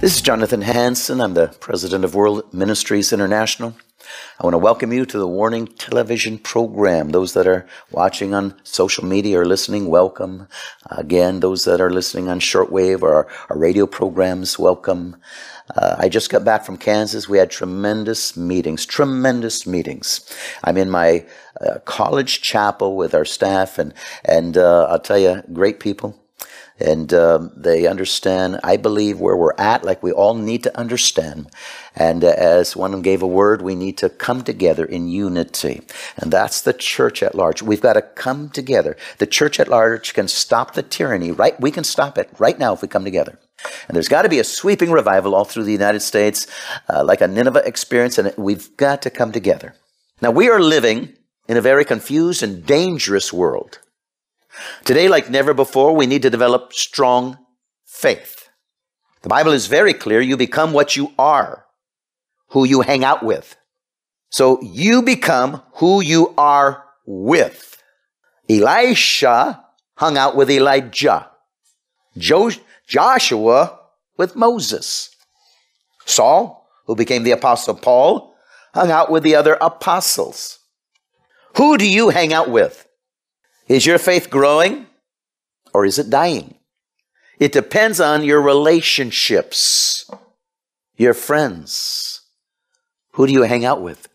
This is Jonathan Hansen. I'm the president of World Ministries International. I want to welcome you to the Warning Television program. Those that are watching on social media or listening, welcome. Again, those that are listening on shortwave or our, our radio programs, welcome. Uh, I just got back from Kansas. We had tremendous meetings, tremendous meetings. I'm in my uh, college chapel with our staff, and and uh, I'll tell you, great people and um, they understand, I believe, where we're at, like we all need to understand. And uh, as one of them gave a word, we need to come together in unity. And that's the church at large. We've got to come together. The church at large can stop the tyranny, right? We can stop it right now if we come together. And there's got to be a sweeping revival all through the United States, uh, like a Nineveh experience, and we've got to come together. Now, we are living in a very confused and dangerous world. Today, like never before, we need to develop strong faith. The Bible is very clear. You become what you are, who you hang out with. So you become who you are with. Elisha hung out with Elijah. Jo- Joshua with Moses. Saul, who became the apostle Paul, hung out with the other apostles. Who do you hang out with? Is your faith growing or is it dying? It depends on your relationships, your friends. Who do you hang out with?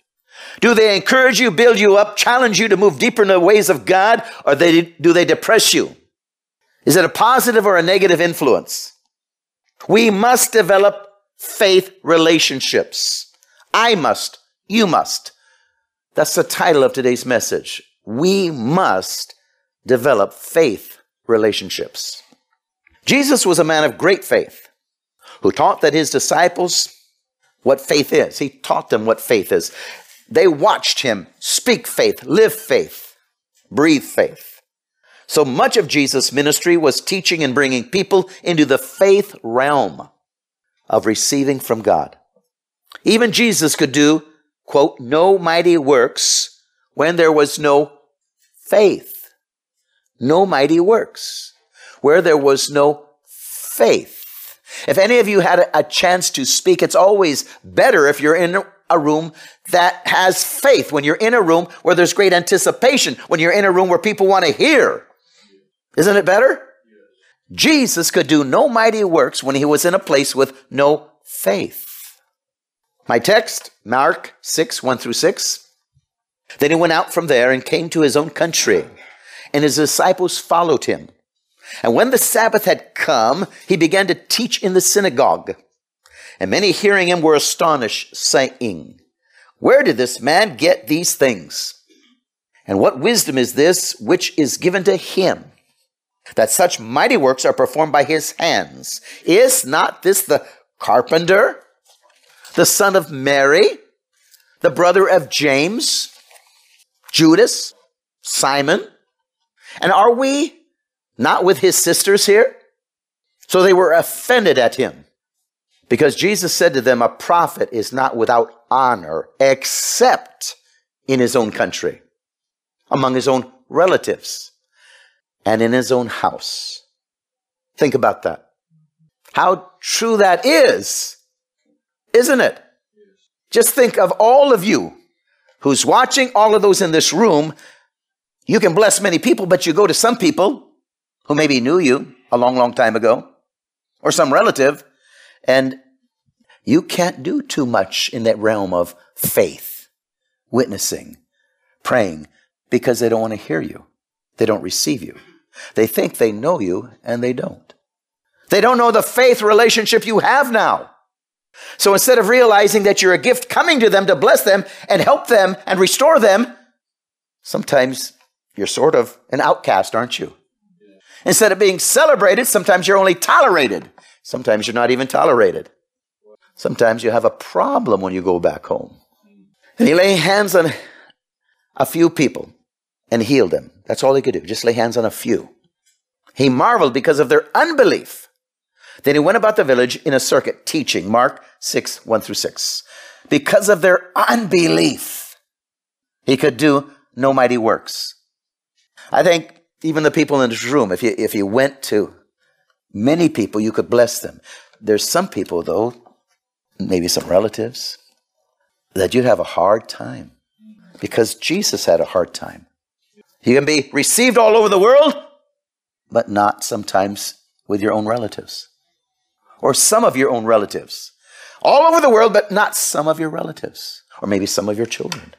Do they encourage you, build you up, challenge you to move deeper in the ways of God, or they, do they depress you? Is it a positive or a negative influence? We must develop faith relationships. I must. You must. That's the title of today's message. We must develop faith relationships. Jesus was a man of great faith who taught that his disciples what faith is. He taught them what faith is. They watched him speak faith, live faith, breathe faith. So much of Jesus' ministry was teaching and bringing people into the faith realm of receiving from God. Even Jesus could do, quote, no mighty works when there was no faith no mighty works, where there was no faith. If any of you had a chance to speak, it's always better if you're in a room that has faith, when you're in a room where there's great anticipation, when you're in a room where people want to hear. Isn't it better? Jesus could do no mighty works when he was in a place with no faith. My text, Mark 6, 1 through 6. Then he went out from there and came to his own country and his disciples followed him. And when the Sabbath had come, he began to teach in the synagogue. And many hearing him were astonished, saying, Where did this man get these things? And what wisdom is this which is given to him? That such mighty works are performed by his hands. Is not this the carpenter, the son of Mary, the brother of James, Judas, Simon, and are we not with his sisters here? So they were offended at him because Jesus said to them, A prophet is not without honor except in his own country, among his own relatives, and in his own house. Think about that. How true that is, isn't it? Just think of all of you who's watching, all of those in this room You can bless many people, but you go to some people who maybe knew you a long, long time ago, or some relative, and you can't do too much in that realm of faith, witnessing, praying, because they don't want to hear you. They don't receive you. They think they know you, and they don't. They don't know the faith relationship you have now. So instead of realizing that you're a gift coming to them to bless them and help them and restore them, sometimes you're sort of an outcast, aren't you? Instead of being celebrated, sometimes you're only tolerated. Sometimes you're not even tolerated. Sometimes you have a problem when you go back home. And he lay hands on a few people and healed them. That's all he could do, just lay hands on a few. He marveled because of their unbelief. Then he went about the village in a circuit teaching, Mark 6, 1 through 6. Because of their unbelief, he could do no mighty works. I think even the people in this room, if you, if you went to many people, you could bless them. There's some people, though, maybe some relatives, that you'd have a hard time because Jesus had a hard time. You can be received all over the world, but not sometimes with your own relatives or some of your own relatives. All over the world, but not some of your relatives or maybe some of your children.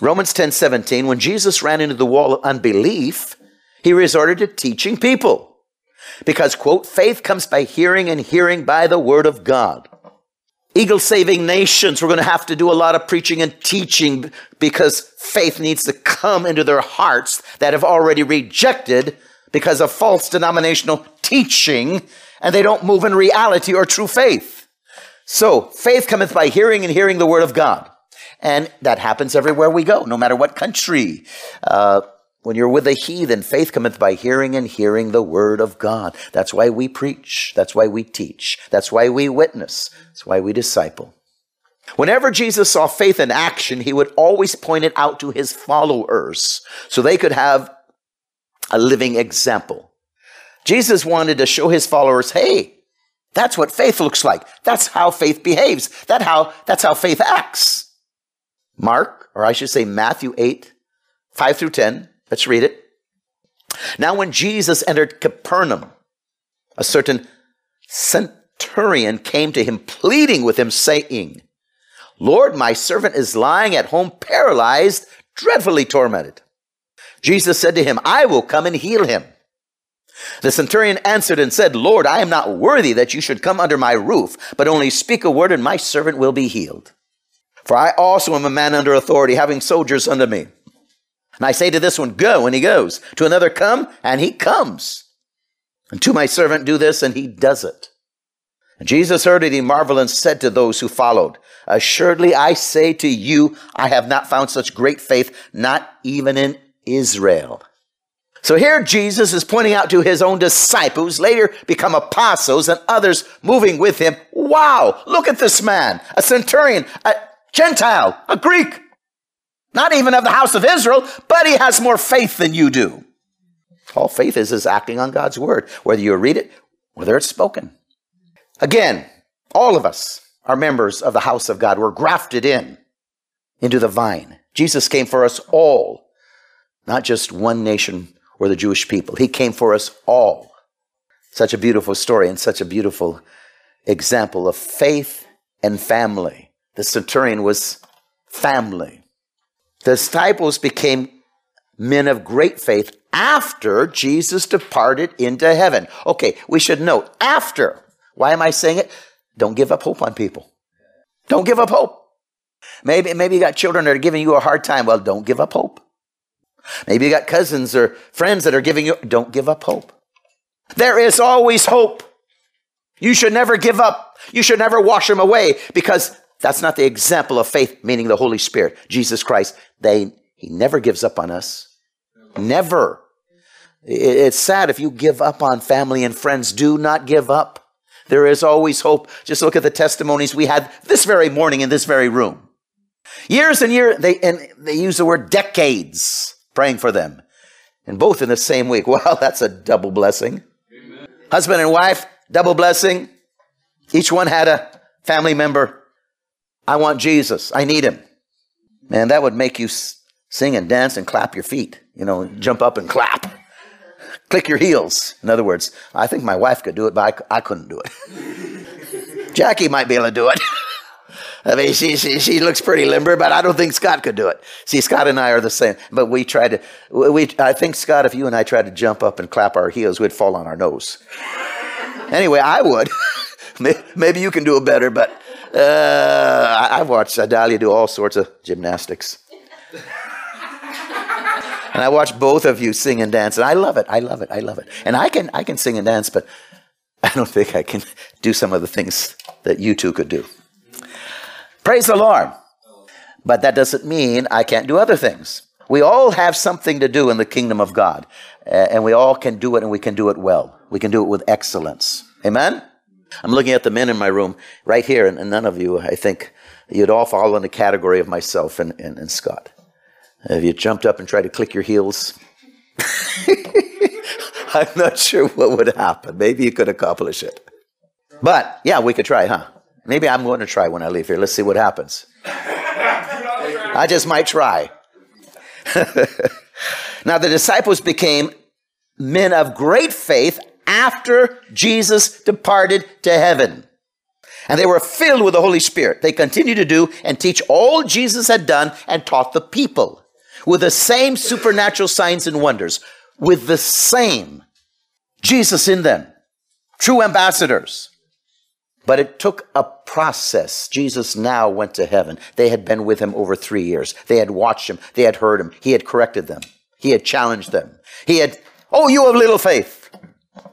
Romans 10 17, when Jesus ran into the wall of unbelief, he resorted to teaching people. Because, quote, faith comes by hearing and hearing by the word of God. Eagle Saving Nations, we're going to have to do a lot of preaching and teaching because faith needs to come into their hearts that have already rejected because of false denominational teaching and they don't move in reality or true faith. So, faith cometh by hearing and hearing the word of God. And that happens everywhere we go, no matter what country. Uh, when you're with a heathen, faith cometh by hearing and hearing the word of God. That's why we preach. That's why we teach. That's why we witness. That's why we disciple. Whenever Jesus saw faith in action, he would always point it out to his followers so they could have a living example. Jesus wanted to show his followers, hey, that's what faith looks like. That's how faith behaves. That how, that's how faith acts. Mark, or I should say Matthew 8, 5 through 10. Let's read it. Now, when Jesus entered Capernaum, a certain centurion came to him, pleading with him, saying, Lord, my servant is lying at home, paralyzed, dreadfully tormented. Jesus said to him, I will come and heal him. The centurion answered and said, Lord, I am not worthy that you should come under my roof, but only speak a word and my servant will be healed. For I also am a man under authority, having soldiers under me. And I say to this one, go, and he goes. To another, come, and he comes. And to my servant, do this, and he does it. And Jesus heard it, he marveled and said to those who followed, Assuredly I say to you, I have not found such great faith, not even in Israel. So here Jesus is pointing out to his own disciples, later become apostles, and others moving with him. Wow, look at this man, a centurion, a Gentile, a Greek, not even of the house of Israel, but he has more faith than you do. All faith is is acting on God's word, whether you read it, whether it's spoken. Again, all of us are members of the house of God. We're grafted in into the vine. Jesus came for us all, not just one nation or the Jewish people. He came for us all. Such a beautiful story and such a beautiful example of faith and family. The centurion was family. The disciples became men of great faith after Jesus departed into heaven. Okay, we should note after. Why am I saying it? Don't give up hope on people. Don't give up hope. Maybe, maybe you got children that are giving you a hard time. Well, don't give up hope. Maybe you got cousins or friends that are giving you, don't give up hope. There is always hope. You should never give up. You should never wash them away because that's not the example of faith, meaning the Holy Spirit, Jesus Christ. They, he never gives up on us. Never. It's sad if you give up on family and friends. Do not give up. There is always hope. Just look at the testimonies we had this very morning in this very room. Years and years, they, and they use the word decades praying for them. And both in the same week. Well, that's a double blessing. Amen. Husband and wife, double blessing. Each one had a family member. I want Jesus. I need him. Man, that would make you sing and dance and clap your feet. you know, jump up and clap. Click your heels. In other words, I think my wife could do it, but I, I couldn't do it. Jackie might be able to do it. I mean, she, she, she looks pretty limber, but I don't think Scott could do it. See, Scott and I are the same. But we tried to, we, I think, Scott, if you and I tried to jump up and clap our heels, we'd fall on our nose. Anyway, I would. Maybe you can do it better, but uh, I've watched Adalia do all sorts of gymnastics. and I watch both of you sing and dance, and I love it. I love it. I love it. And I can, I can sing and dance, but I don't think I can do some of the things that you two could do. Praise the Lord. But that doesn't mean I can't do other things. We all have something to do in the kingdom of God, and we all can do it, and we can do it well. We can do it with excellence. Amen? I'm looking at the men in my room right here, and, none of you, I think, you'd all fall in the category of myself and, and, and Scott. If you jumped up and tried to click your heels, I'm not sure what would happen. Maybe you could accomplish it. But yeah, we could try, huh? Maybe I'm going to try when I leave here. Let's see what happens. I just might try. now, the disciples became men of great faith after Jesus departed to heaven. And they were filled with the Holy Spirit. They continued to do and teach all Jesus had done and taught the people with the same supernatural signs and wonders, with the same Jesus in them. True ambassadors. But it took a process. Jesus now went to heaven. They had been with him over three years. They had watched him. They had heard him. He had corrected them. He had challenged them. He had, oh, you have little faith.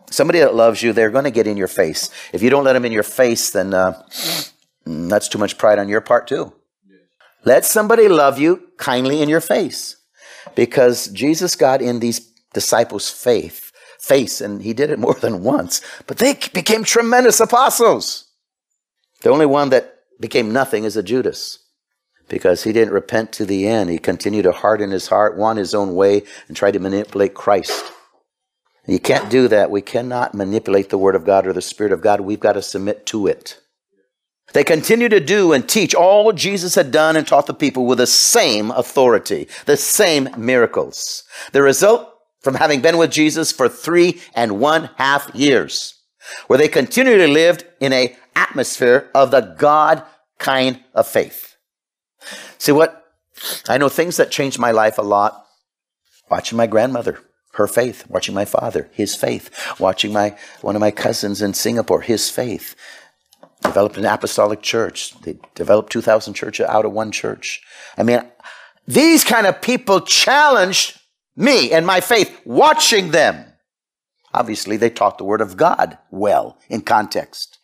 Somebody that loves you, they're going to get in your face. If you don't let them in your face, then uh, mm, that's too much pride on your part, too. Let somebody love you kindly in your face. Because Jesus got in these disciples' faith face, and he did it more than once. But they became tremendous apostles. The only one that became nothing is a Judas because he didn't repent to the end. He continued to harden his heart, want his own way, and try to manipulate Christ. You can't do that. We cannot manipulate the Word of God or the Spirit of God. We've got to submit to it. They continue to do and teach all Jesus had done and taught the people with the same authority, the same miracles. The result from having been with Jesus for three and one half years, where they continually lived in a atmosphere of the God kind of faith. See what? I know things that changed my life a lot. Watching my grandmother, her faith. Watching my father, his faith. Watching my one of my cousins in Singapore, his faith. Developed an apostolic church. They developed 2,000 churches out of one church. I mean, these kind of people challenged me and my faith, watching them. Obviously, they taught the Word of God well in context.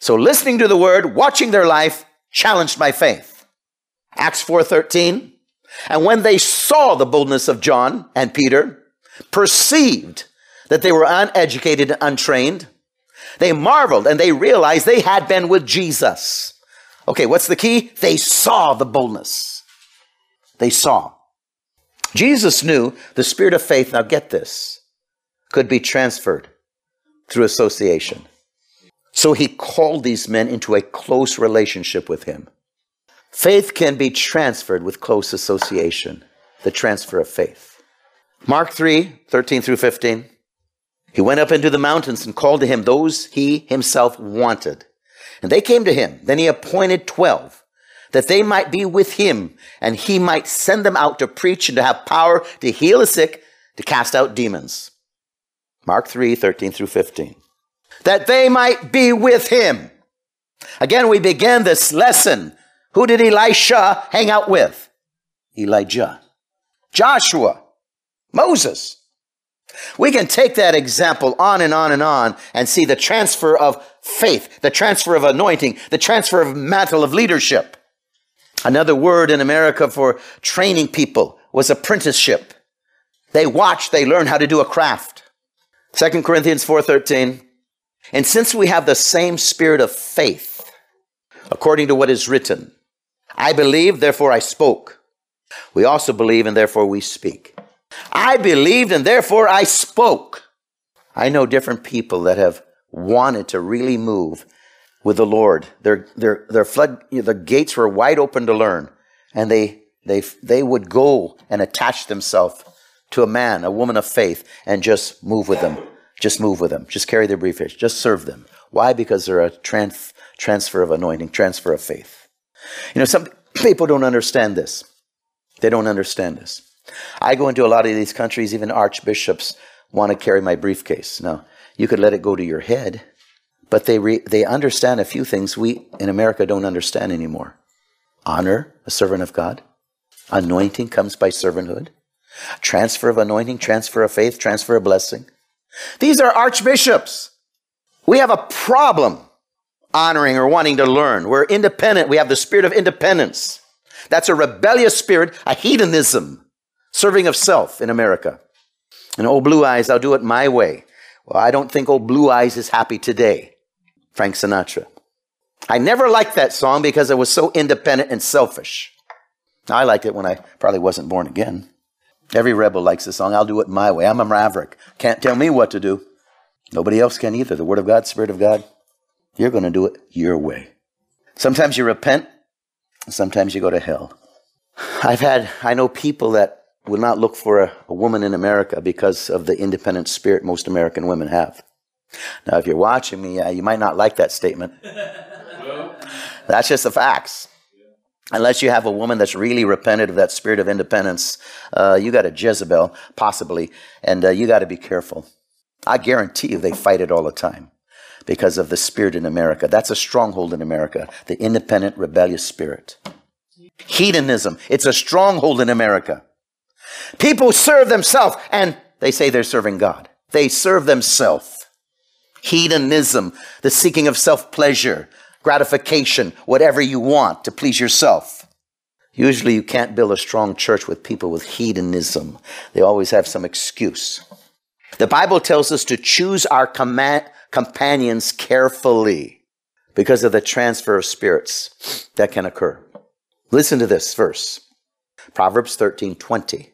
So listening to the Word, watching their life, challenged my faith. Acts 4.13, and when they saw the boldness of John and Peter, perceived that they were uneducated and untrained, they marveled and they realized they had been with Jesus. Okay, what's the key? They saw the boldness. They saw. Jesus knew the spirit of faith, now get this, could be transferred through association. So he called these men into a close relationship with him. Faith can be transferred with close association, the transfer of faith. Mark 3 13 through 15. He went up into the mountains and called to him those he himself wanted. And they came to him. Then he appointed 12 that they might be with him and he might send them out to preach and to have power to heal the sick, to cast out demons. Mark 3 13 through 15. That they might be with him. Again, we begin this lesson. Who did Elisha hang out with? Elijah, Joshua, Moses. We can take that example on and on and on and see the transfer of faith, the transfer of anointing, the transfer of mantle of leadership. Another word in America for training people was apprenticeship. They watch, they learn how to do a craft. 2 Corinthians 4:13. And since we have the same spirit of faith, according to what is written, I believe, therefore I spoke. We also believe and therefore we speak. I believed and therefore I spoke. I know different people that have wanted to really move with the Lord. Their, their, their flood, the gates were wide open to learn, and they, they, they would go and attach themselves to a man, a woman of faith, and just move with them. Just move with them. Just carry their briefcase. Just serve them. Why? Because they're a trans- transfer of anointing, transfer of faith. You know, some people don't understand this. They don't understand this. I go into a lot of these countries, even archbishops want to carry my briefcase. Now, you could let it go to your head, but they, re- they understand a few things we in America don't understand anymore. Honor, a servant of God. Anointing comes by servanthood. Transfer of anointing, transfer of faith, transfer of blessing. These are archbishops. We have a problem honoring or wanting to learn. We're independent. We have the spirit of independence. That's a rebellious spirit, a hedonism, serving of self in America. And old blue eyes, I'll do it my way. Well, I don't think old blue eyes is happy today. Frank Sinatra. I never liked that song because it was so independent and selfish. I liked it when I probably wasn't born again. Every rebel likes the song, I'll do it my way. I'm a maverick. Can't tell me what to do. Nobody else can either. The Word of God, Spirit of God. You're going to do it your way. Sometimes you repent, sometimes you go to hell. I've had, I know people that will not look for a, a woman in America because of the independent spirit most American women have. Now, if you're watching me, uh, you might not like that statement. That's just the facts. Unless you have a woman that's really repented of that spirit of independence, uh, you got a Jezebel, possibly, and uh, you got to be careful. I guarantee you they fight it all the time because of the spirit in America. That's a stronghold in America, the independent, rebellious spirit. Hedonism, it's a stronghold in America. People serve themselves and they say they're serving God. They serve themselves. Hedonism, the seeking of self pleasure, gratification, whatever you want to please yourself. Usually, you can't build a strong church with people with hedonism. They always have some excuse. The Bible tells us to choose our command, companions carefully because of the transfer of spirits that can occur. Listen to this verse Proverbs 13 20.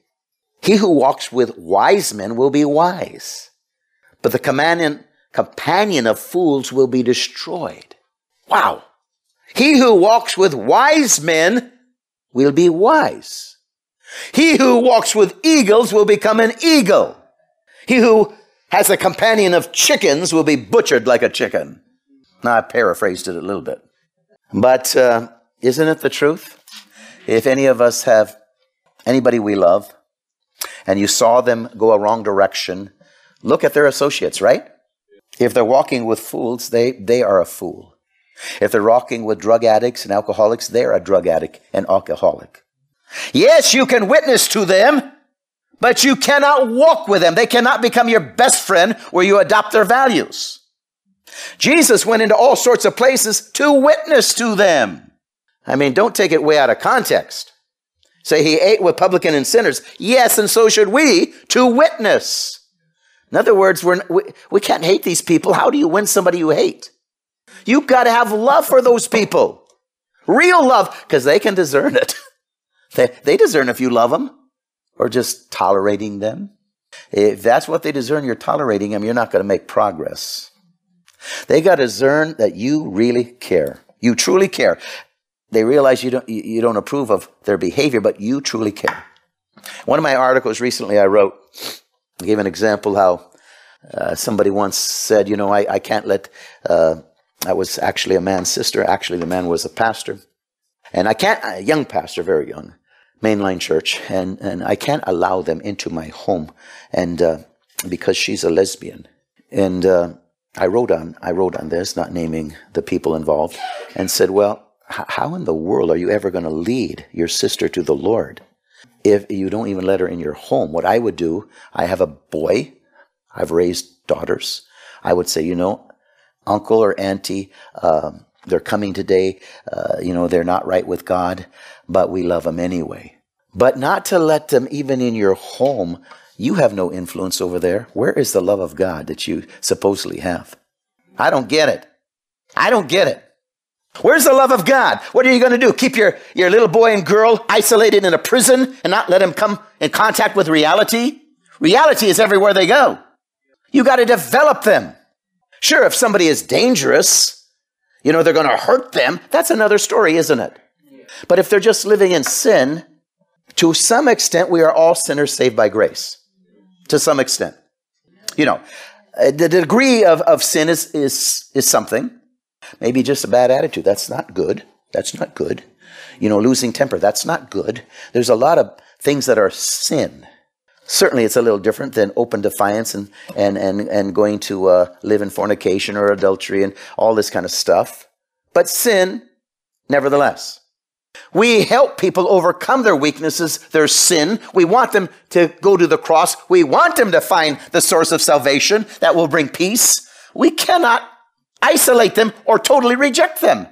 He who walks with wise men will be wise, but the companion, companion of fools will be destroyed. Wow. He who walks with wise men will be wise. He who walks with eagles will become an eagle. He who has a companion of chickens will be butchered like a chicken. Now, I paraphrased it a little bit. But uh, isn't it the truth? If any of us have anybody we love and you saw them go a wrong direction, look at their associates, right? If they're walking with fools, they, they are a fool. If they're walking with drug addicts and alcoholics, they're a drug addict and alcoholic. Yes, you can witness to them, but you cannot walk with them. They cannot become your best friend where you adopt their values. Jesus went into all sorts of places to witness to them. I mean, don't take it way out of context. Say he ate with publican and sinners. Yes, and so should we to witness. In other words, we're, we, we can't hate these people. How do you win somebody you hate? You've got to have love for those people. Real love, because they can discern it. they, they discern if you love them or just tolerating them. If that's what they discern, you're tolerating them, you're not going to make progress. They got to discern that you really care. You truly care. They realize you don't, you don't approve of their behavior, but you truly care. One of my articles recently I wrote, I gave an example how uh, somebody once said, you know, I, I can't let, uh, I was actually a man's sister. Actually, the man was a pastor. And I can't, a young pastor, very young mainline church, and, and I can't allow them into my home, and uh, because she's a lesbian. And uh, I wrote on I wrote on this, not naming the people involved, and said, "Well, how in the world are you ever going to lead your sister to the Lord if you don't even let her in your home?" What I would do, I have a boy, I've raised daughters. I would say, you know, uncle or auntie. Um, they're coming today. Uh, you know, they're not right with God, but we love them anyway. But not to let them even in your home. You have no influence over there. Where is the love of God that you supposedly have? I don't get it. I don't get it. Where's the love of God? What are you going to do? Keep your, your little boy and girl isolated in a prison and not let them come in contact with reality? Reality is everywhere they go. You got to develop them. Sure, if somebody is dangerous, you know, they're going to hurt them. That's another story, isn't it? But if they're just living in sin, to some extent, we are all sinners saved by grace. to some extent. You know, the degree of, of sin is, is, is something. Maybe just a bad attitude. That's not good. That's not good. You know, losing temper. That's not good. There's a lot of things that are sin. Certainly, it's a little different than open defiance and, and, and, and going to uh, live in fornication or adultery and all this kind of stuff. But sin, nevertheless. We help people overcome their weaknesses, their sin. We want them to go to the cross. We want them to find the source of salvation that will bring peace. We cannot isolate them or totally reject them.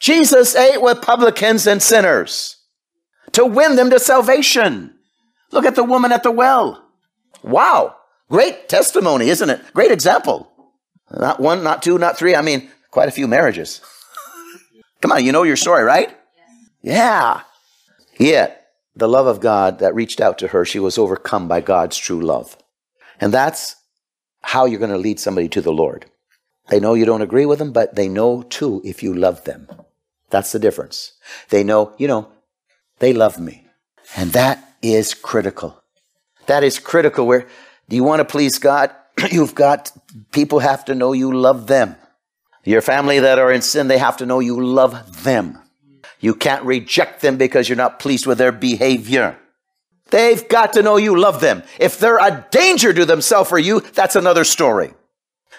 Jesus ate with publicans and sinners to win them to salvation. Look at the woman at the well. Wow. Great testimony, isn't it? Great example. Not one, not two, not three. I mean, quite a few marriages. Come on, you know your story, right? Yeah. Yet, the love of God that reached out to her, she was overcome by God's true love. And that's how you're going to lead somebody to the Lord. They know you don't agree with them, but they know too if you love them. That's the difference. They know, you know, they love me. And that is critical. That is critical. Where do you want to please God? You've got people have to know you love them. Your family that are in sin, they have to know you love them. You can't reject them because you're not pleased with their behavior. They've got to know you love them. If they're a danger to themselves or you, that's another story.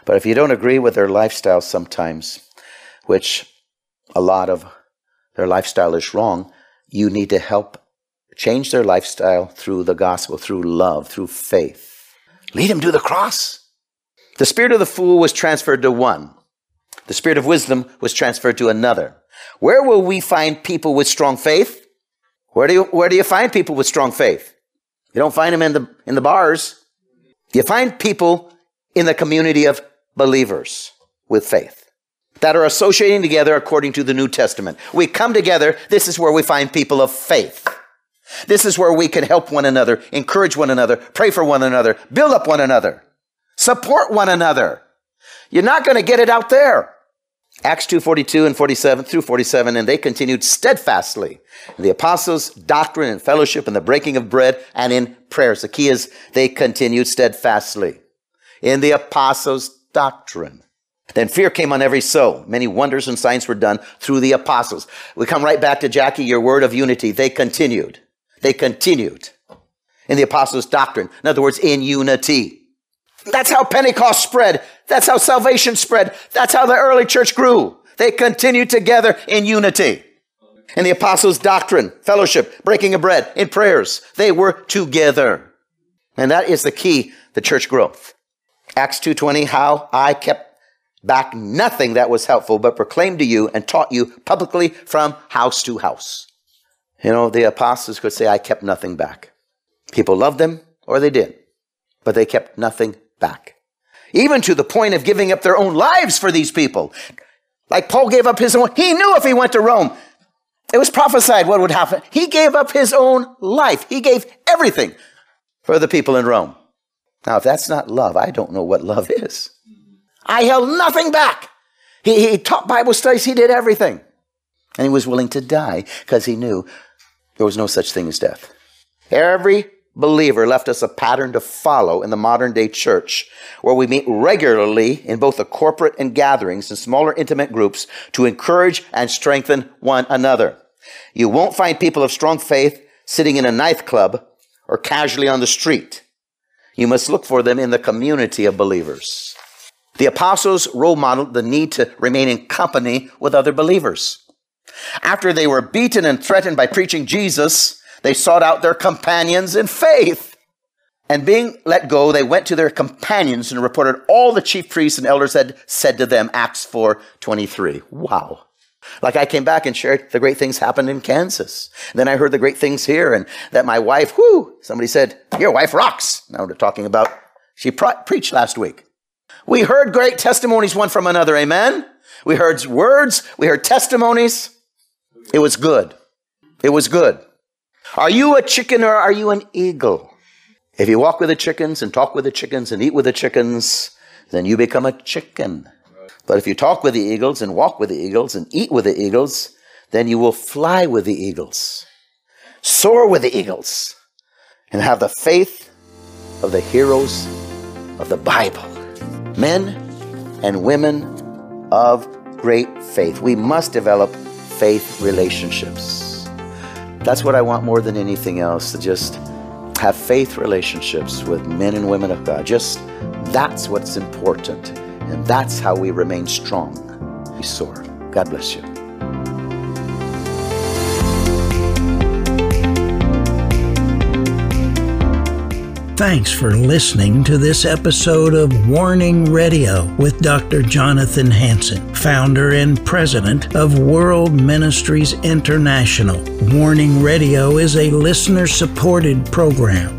But if you don't agree with their lifestyle sometimes, which a lot of their lifestyle is wrong, you need to help change their lifestyle through the gospel, through love, through faith. Lead them to the cross. The spirit of the fool was transferred to one. The spirit of wisdom was transferred to another. Where will we find people with strong faith? Where do you, where do you find people with strong faith? You don't find them in the, in the bars. You find people in the community of believers with faith that are associating together according to the New Testament. We come together. This is where we find people of faith. This is where we can help one another, encourage one another, pray for one another, build up one another, support one another. You're not going to get it out there. Acts 2:42 and 47 through 47 and they continued steadfastly in the apostles' doctrine and fellowship and the breaking of bread and in prayers. The key is they continued steadfastly in the apostles' doctrine. Then fear came on every soul. Many wonders and signs were done through the apostles. We come right back to Jackie, your word of unity. They continued. They continued in the apostles' doctrine. In other words, in unity. That's how Pentecost spread. That's how salvation spread. That's how the early church grew. They continued together in unity. In the apostles' doctrine, fellowship, breaking of bread, in prayers, they were together. And that is the key to church growth. Acts 2.20, how I kept back nothing that was helpful, but proclaimed to you and taught you publicly from house to house. You know, the apostles could say, I kept nothing back. People loved them or they didn't, but they kept nothing back. Even to the point of giving up their own lives for these people. Like Paul gave up his own, he knew if he went to Rome, it was prophesied what would happen. He gave up his own life. He gave everything for the people in Rome. Now, if that's not love, I don't know what love is. I held nothing back. He, he taught Bible studies, he did everything. And he was willing to die because he knew there was no such thing as death. Every believer left us a pattern to follow in the modern day church where we meet regularly in both the corporate and gatherings and smaller intimate groups to encourage and strengthen one another. You won't find people of strong faith sitting in a knife nightclub or casually on the street. You must look for them in the community of believers. The apostles role modeled the need to remain in company with other believers. After they were beaten and threatened by preaching Jesus, they sought out their companions in faith. And being let go, they went to their companions and reported all the chief priests and elders had said to them. Acts 4 23. Wow. Like I came back and shared the great things happened in Kansas. Then I heard the great things here and that my wife, whoo, somebody said, your wife rocks. Now we're talking about, she pre- preached last week. We heard great testimonies one from another. Amen. We heard words. We heard testimonies. It was good. It was good. Are you a chicken or are you an eagle? If you walk with the chickens and talk with the chickens and eat with the chickens, then you become a chicken. But if you talk with the eagles and walk with the eagles and eat with the eagles, then you will fly with the eagles, soar with the eagles, and have the faith of the heroes of the Bible. Men and women of great faith. We must develop faith relationships. That's what I want more than anything else to just have faith relationships with men and women of God. Just that's what's important. And that's how we remain strong. We soar. God bless you. Thanks for listening to this episode of Warning Radio with Dr. Jonathan Hansen, founder and president of World Ministries International. Warning Radio is a listener supported program.